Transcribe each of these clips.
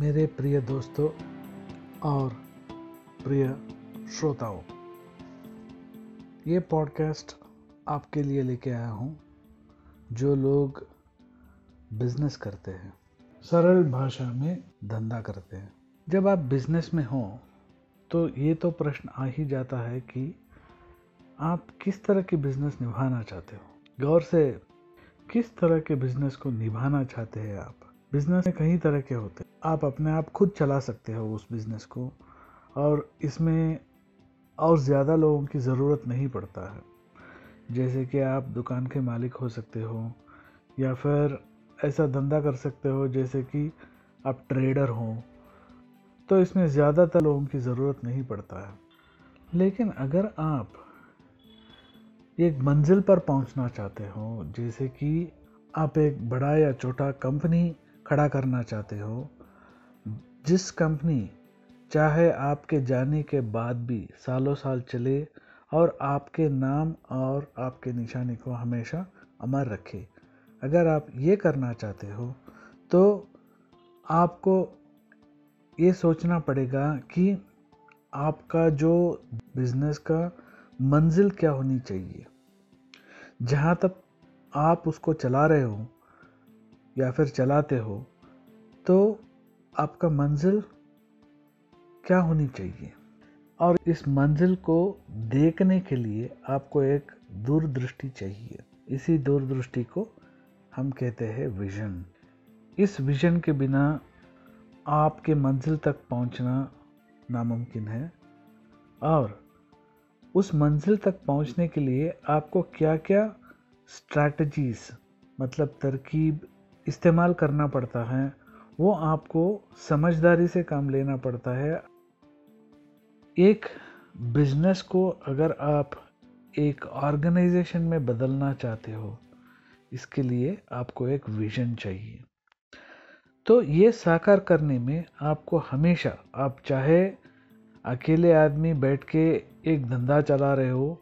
मेरे प्रिय दोस्तों और प्रिय श्रोताओं, ये पॉडकास्ट आपके लिए लेके आया हूँ, जो लोग बिज़नेस करते हैं। सरल भाषा में धंधा करते हैं। जब आप बिज़नेस में हो तो ये तो प्रश्न आ ही जाता है कि आप किस तरह की बिज़नेस निभाना चाहते हो। गौर से, किस तरह के बिज़नेस को निभाना चाहते हैं आप? बिज़नेस में कई तरह के होते हैं। आप अपने आप खुद चला सकते हो उस बिज़नेस को, और इसमें और ज़्यादा लोगों की ज़रूरत नहीं पड़ता है। जैसे कि आप दुकान के मालिक हो सकते हो, या फिर ऐसा धंधा कर सकते हो जैसे कि आप ट्रेडर हो तो इसमें ज़्यादातर लोगों की ज़रूरत नहीं पड़ता है। लेकिन अगर आप एक मंजिल पर पहुँचना चाहते हो, जैसे कि आप एक बड़ा या छोटा कंपनी खड़ा करना चाहते हो। जिस कंपनी, चाहे आपके जाने के बाद भी सालों साल चले और आपके नाम और आपके निशानी को हमेशा अमर रखे। अगर आप ये करना चाहते हो तो आपको ये सोचना पड़ेगा कि आपका जो बिज़नेस का मंजिल क्या होनी चाहिए। जहाँ तक आप उसको चला रहे हो या फिर चलाते हो तो आपका मंजिल क्या होनी चाहिए? और इस मंजिल को देखने के लिए आपको एक दूरदृष्टि चाहिए। इसी दूरदृष्टि को हम कहते हैं विजन इस विजन के बिना आपके मंजिल तक पहुँचना नामुमकिन है। और उस मंजिल तक पहुँचने के लिए आपको क्या क्या स्ट्रैटजीज मतलब तरकीब इस्तेमाल करना पड़ता है, वो आपको समझदारी से काम लेना पड़ता है। एक बिज़नेस को अगर आप एक ऑर्गेनाइजेशन में बदलना चाहते हो, इसके लिए आपको एक विजन चाहिए। तो ये साकार करने में आपको हमेशा, आप चाहे अकेले आदमी बैठ के एक धंधा चला रहे हो,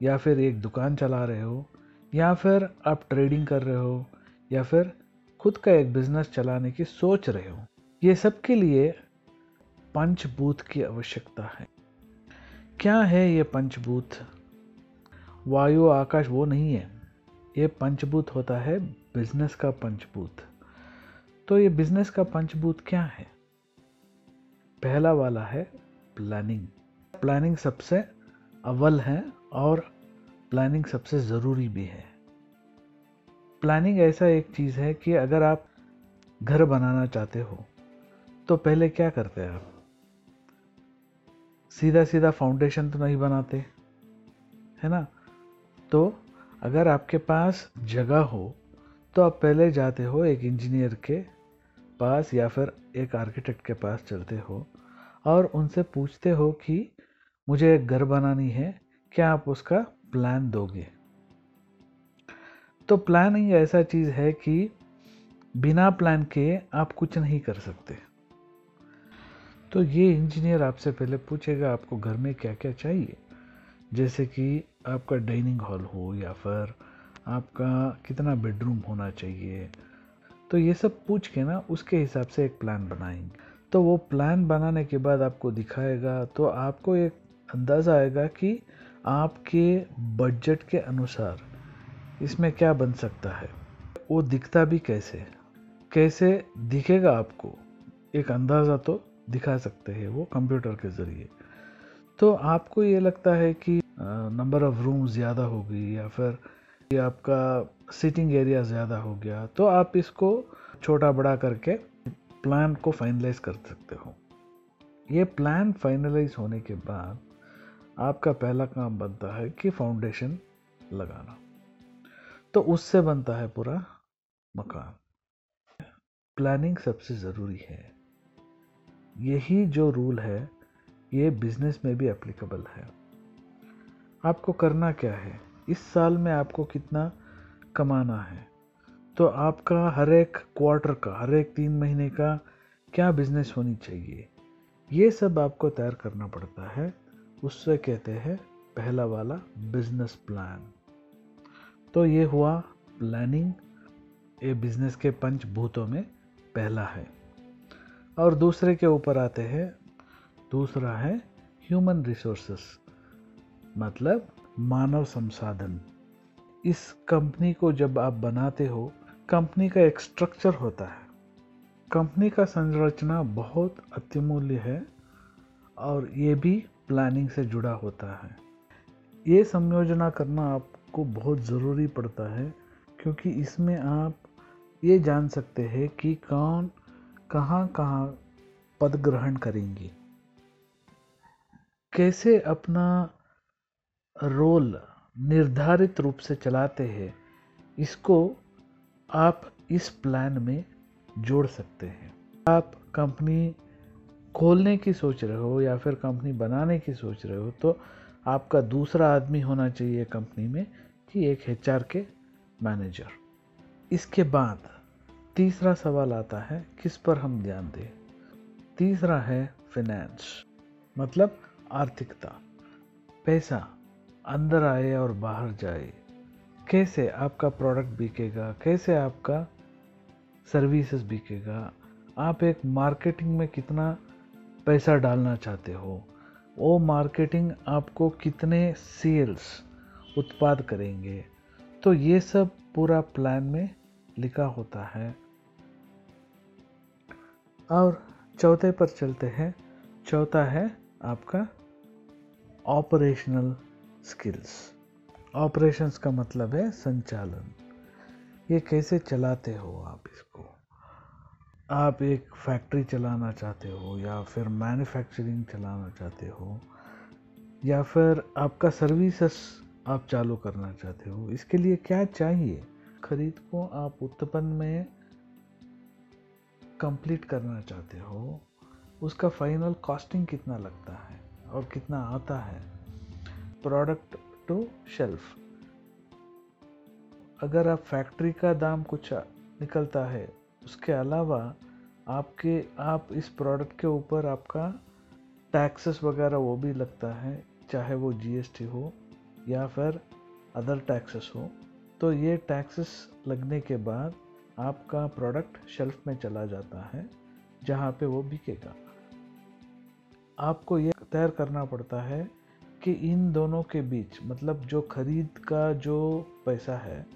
या फिर एक दुकान चला रहे हो, या फिर आप ट्रेडिंग कर रहे हो, या फिर खुद का एक बिज़नेस चलाने की सोच रहे हो। ये सब के लिए पंचभूत की आवश्यकता है। क्या है ये पंचभूत? वायु, आकाश, वो नहीं है। ये पंचभूत होता है बिज़नेस का पंचभूत। तो ये बिज़नेस का पंचभूत क्या है? पहला वाला है प्लानिंग प्लानिंग सबसे अव्वल है और प्लानिंग सबसे ज़रूरी भी है। प्लानिंग ऐसा एक चीज़ है कि अगर आप घर बनाना चाहते हो तो पहले क्या करते हैं आप? सीधा सीधा फाउंडेशन तो नहीं बनाते, है ना? तो अगर आपके पास जगह हो तो आप पहले जाते हो एक इंजीनियर के पास या फिर एक आर्किटेक्ट के पास चलते हो और उनसे पूछते हो कि मुझे एक घर बनानी है, क्या आप उसका प्लान दोगे? तो प्लानिंग ऐसा चीज़ है कि बिना प्लान के आप कुछ नहीं कर सकते। तो ये इंजीनियर आपसे पहले पूछेगा, आपको घर में क्या क्या चाहिए? जैसे कि आपका डाइनिंग हॉल हो या फिर आपका कितना बेडरूम होना चाहिए। तो ये सब पूछ के ना उसके हिसाब से एक प्लान बनाएँगे। तो वो प्लान बनाने के बाद आपको दिखाएगा तो आपको एक अंदाज़ा आएगा कि आपके बजट के अनुसार इसमें क्या बन सकता है? वो दिखता भी कैसे? कैसे दिखेगा आपको? एक अंदाज़ा तो दिखा सकते हैं वो कंप्यूटर के ज़रिए। तो आपको ये लगता है कि नंबर ऑफ़ रूम ज़्यादा होगी या फिर ये आपका सिटिंग एरिया ज़्यादा हो गया तो आप इसको छोटा बड़ा करके प्लान को फाइनलाइज कर सकते हो। ये प्लान फाइनलाइज होने के बाद आपका पहला काम बनता है कि फाउंडेशन लगाना। तो उससे बनता है पूरा मकान। प्लानिंग सबसे ज़रूरी है। यही जो रूल है, ये बिज़नेस में भी एप्लीकेबल है। आपको करना क्या है? इस साल में आपको कितना कमाना है? तो आपका हर एक क्वार्टर का, हर एक तीन महीने का क्या बिज़नेस होनी चाहिए? ये सब आपको तैयार करना पड़ता है। उससे कहते हैं पहला वाला बिज़नेस प्लान तो ये हुआ प्लानिंग ये बिज़नेस के पंचभूतों में पहला है। और दूसरे के ऊपर आते हैं, दूसरा है ह्यूमन रिसोर्सेस मतलब मानव संसाधन। इस कंपनी को जब आप बनाते हो कंपनी का एक स्ट्रक्चर होता है। कंपनी का संरचना बहुत अत्युमूल्य है और ये भी प्लानिंग से जुड़ा होता है। ये संयोजना करना आपको बहुत ज़रूरी पड़ता है, क्योंकि इसमें आप ये जान सकते हैं कि कौन कहाँ कहाँ पद ग्रहण करेंगी। कैसे अपना रोल निर्धारित रूप से चलाते हैं, इसको आप इस प्लान में जोड़ सकते हैं। आप कंपनी खोलने की सोच रहे हो या फिर कंपनी बनाने की सोच रहे हो तो आपका दूसरा आदमी होना चाहिए कंपनी में कि एक एच के मैनेजर। इसके बाद तीसरा सवाल आता है, किस पर हम ध्यान दें? तीसरा है फिनेंस मतलब आर्थिकता। पैसा अंदर आए और बाहर जाए। कैसे आपका प्रोडक्ट बिकेगा? कैसे आपका सर्विसेज़ बिकेगा? आप एक मार्केटिंग में कितना पैसा डालना चाहते हो? वो मार्केटिंग आपको कितने सेल्स उत्पाद करेंगे? तो ये सब पूरा प्लान में लिखा होता है। और चौथे पर चलते हैं। चौथा है आपका ऑपरेशनल स्किल्स ऑपरेशंस का मतलब है संचालन। ये कैसे चलाते हो आप इसको? आप एक फैक्ट्री चलाना चाहते हो या फिर मैन्युफैक्चरिंग चलाना चाहते हो, या फिर आपका सर्विसेस आप चालू करना चाहते हो, इसके लिए क्या चाहिए? खरीद को आप उत्पन्न में कंप्लीट करना चाहते हो, उसका फाइनल कॉस्टिंग कितना लगता है और कितना आता है? प्रोडक्ट टू शेल्फ अगर आप फैक्ट्री का दाम कुछ निकलता है उसके अलावा आपके, आप इस प्रोडक्ट के ऊपर आपका टैक्सेस वगैरह वो भी लगता है, चाहे वो जीएसटी हो या फिर अदर टैक्सेस हो। तो ये टैक्सेस लगने के बाद आपका प्रोडक्ट शेल्फ में चला जाता है, जहाँ पे वो बिकेगा। आपको ये तैयार करना पड़ता है कि इन दोनों के बीच मतलब जो खरीद का जो पैसा है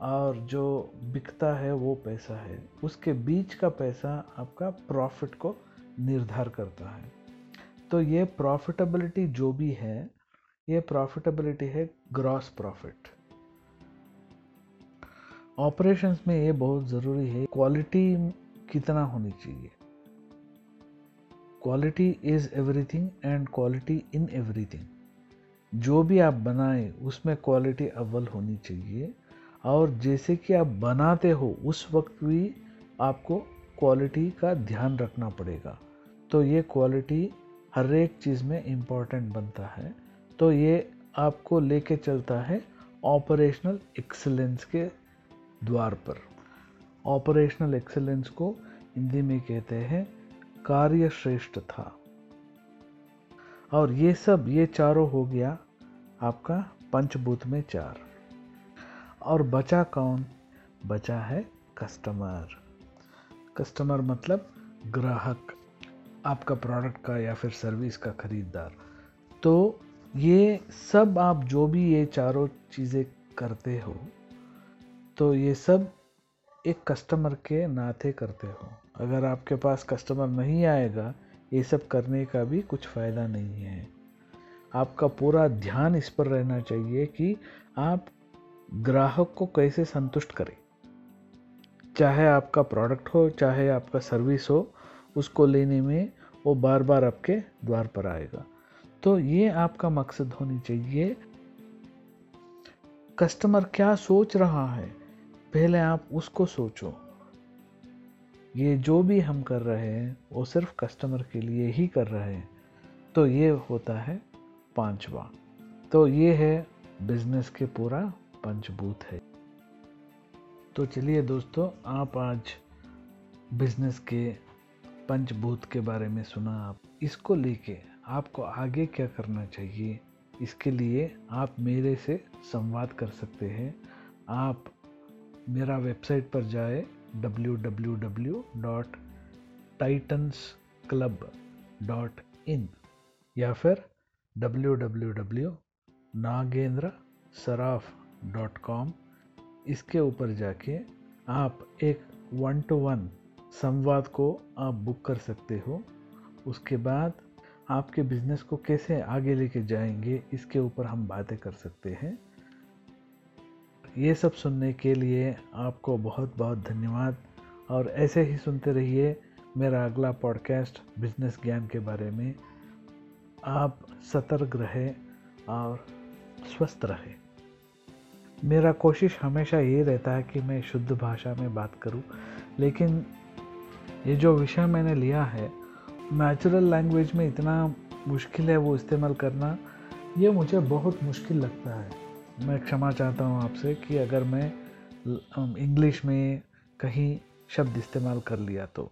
और जो बिकता है वो पैसा है। उसके बीच का पैसा आपका प्रॉफिट को निर्धार करता है। तो ये प्रॉफिटेबिलिटी जो भी है, ये प्रॉफिटेबिलिटी है ग्रॉस प्रॉफिट। ऑपरेशंस में ये बहुत ज़रूरी है, क्वालिटी कितना होनी चाहिए। Quality is everything and quality in everything. जो भी आप बनाएँ, उसमें क्वालिटी अव्वल होनी चाहिए। और जैसे कि आप बनाते हो, उस वक्त भी आपको क्वालिटी का ध्यान रखना पड़ेगा। तो ये क्वालिटी हर एक चीज़ में इंपॉर्टेंट बनता है। तो ये आपको लेके चलता है ऑपरेशनल एक्सेलेंस के द्वार पर। ऑपरेशनल एक्सेलेंस को हिंदी में कहते हैं कार्य श्रेष्ठ था। और ये सब, ये चारों हो गया आपका पंचभूत में चार। और बचा कौन? बचा है कस्टमर कस्टमर मतलब ग्राहक, आपका प्रोडक्ट का या फिर सर्विस का खरीदार तो ये सब आप जो भी ये चारों चीज़ें करते हो तो ये सब एक कस्टमर के नाते करते हो। अगर आपके पास कस्टमर नहीं आएगा, ये सब करने का भी कुछ फ़ायदा नहीं है। आपका पूरा ध्यान इस पर रहना चाहिए कि आप ग्राहक को कैसे संतुष्ट करें? चाहे आपका प्रोडक्ट हो, चाहे आपका सर्विस हो, उसको लेने में वो बार बार आपके द्वार पर आएगा। तो ये आपका मकसद होनी चाहिए। कस्टमर क्या सोच रहा है, पहले आप उसको सोचो। ये जो भी हम कर रहे हैं, वो सिर्फ़ कस्टमर के लिए ही कर रहे हैं। तो ये होता है पांचवा। तो ये है बिज़नेस के पूरा पंचभूत है। तो चलिए दोस्तों, आप आज बिज़नेस के पंचभूत के बारे में सुना। आप इसको लेके आपको आगे क्या करना चाहिए, इसके लिए आप मेरे से संवाद कर सकते हैं। आप मेरा वेबसाइट पर जाए इन या फिर डब्ल्यू डॉट कॉम इसके ऊपर जाके आप एक वन टू वन संवाद को आप बुक कर सकते हो। उसके बाद आपके बिज़नेस को कैसे आगे लेके जाएँगे, इसके ऊपर हम बातें कर सकते हैं। ये सब सुनने के लिए आपको बहुत बहुत धन्यवाद। और ऐसे ही सुनते रहिए मेरा अगला पॉडकास्ट बिज़नेस ज्ञान के बारे में। आप सतर्क रहे और स्वस्थ रहे। मेरा कोशिश हमेशा ये रहता है कि मैं शुद्ध भाषा में बात करूँ, लेकिन ये जो विषय मैंने लिया है नेचुरल लैंग्वेज में इतना मुश्किल है वो इस्तेमाल करना, ये मुझे बहुत मुश्किल लगता है। मैं क्षमा चाहता हूँ आपसे कि अगर मैं इंग्लिश में कहीं शब्द इस्तेमाल कर लिया तो।